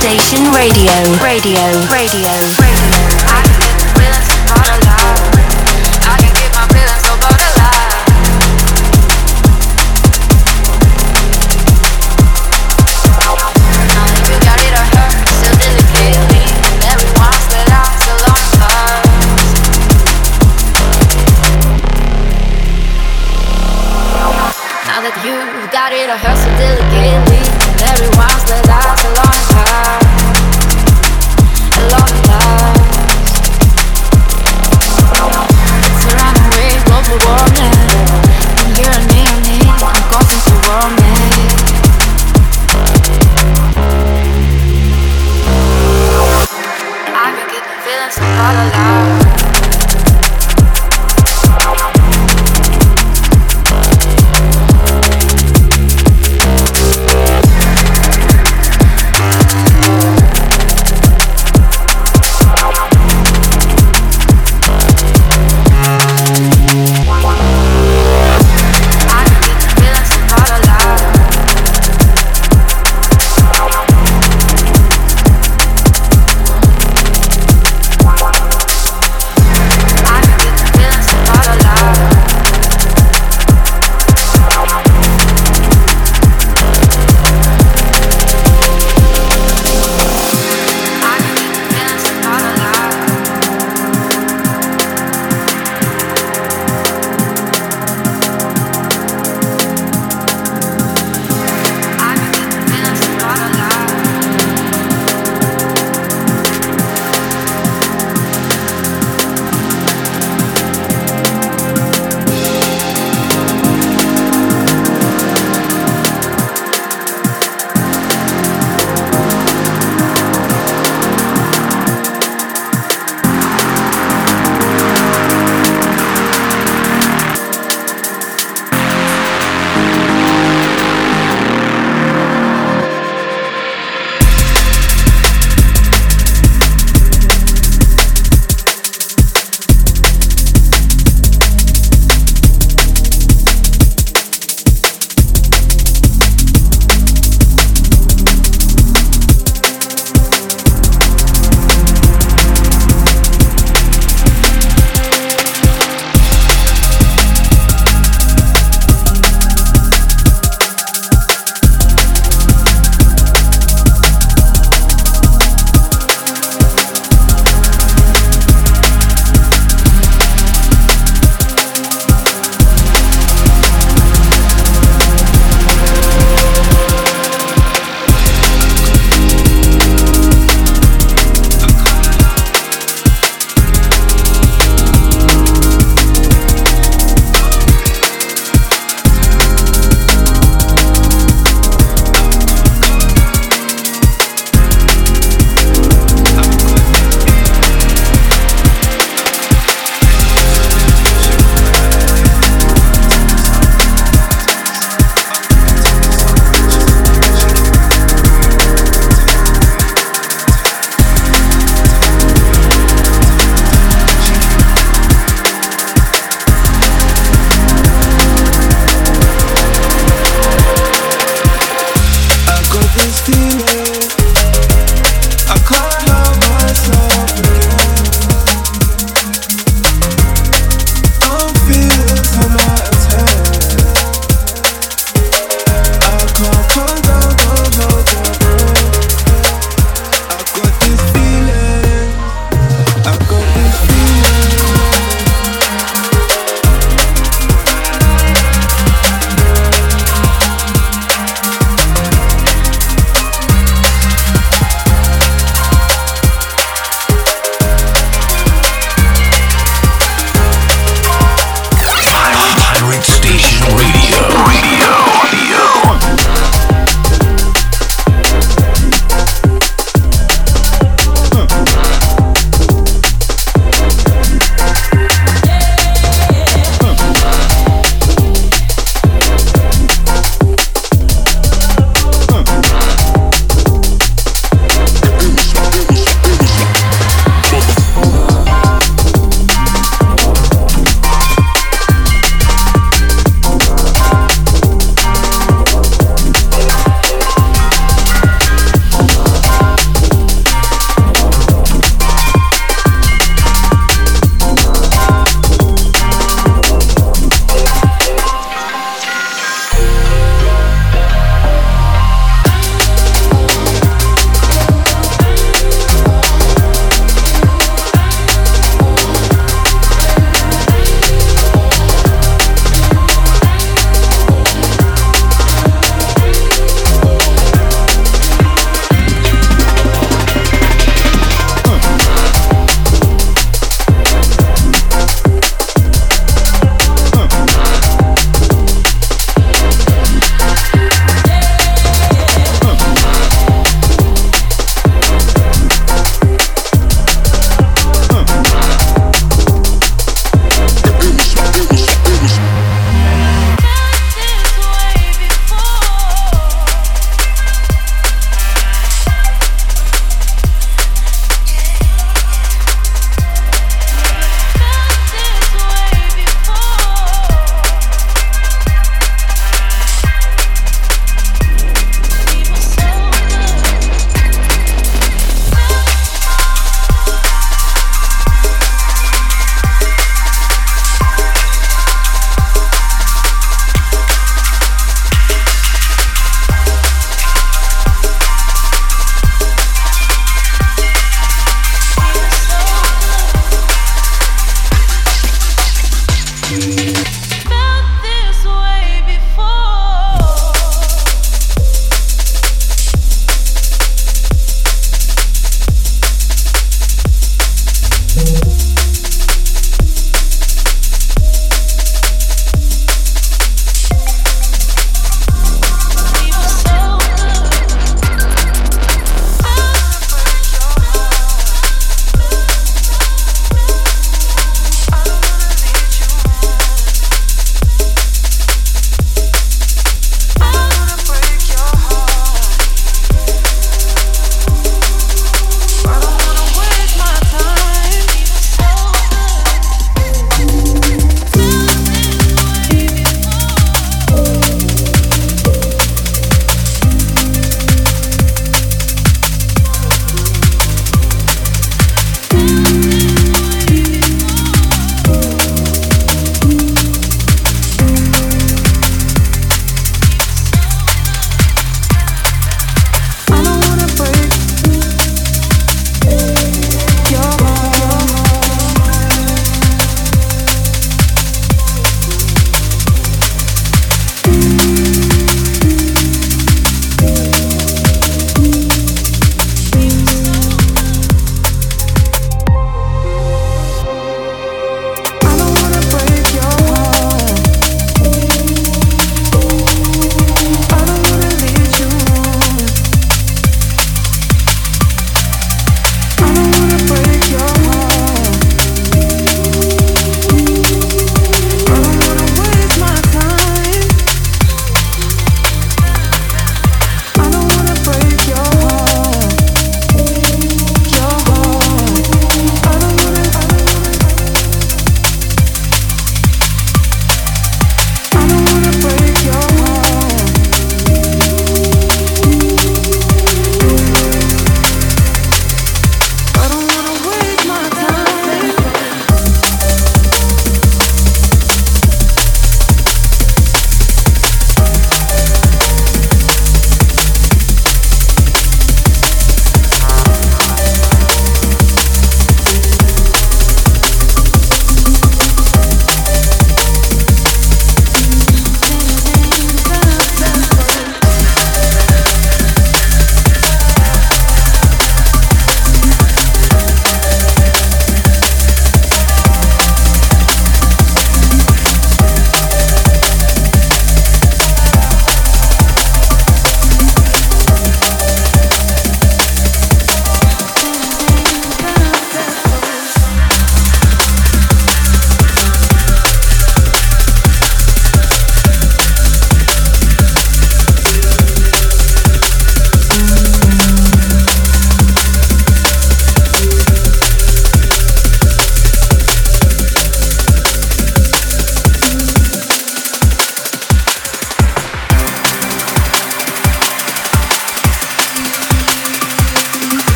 Station Radio. Radio. Radio.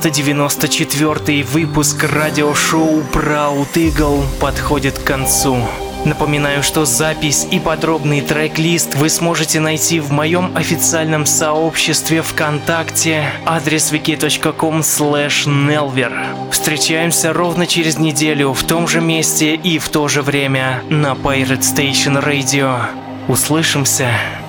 494 выпуск радиошоу Proud Eagle подходит к концу. Напоминаю, что запись и подробный трек-лист вы сможете найти в моем официальном сообществе ВКонтакте адрес wiki.com nelver. Встречаемся ровно через неделю в том же месте и в то же время на Pirate Station Radio. Услышимся!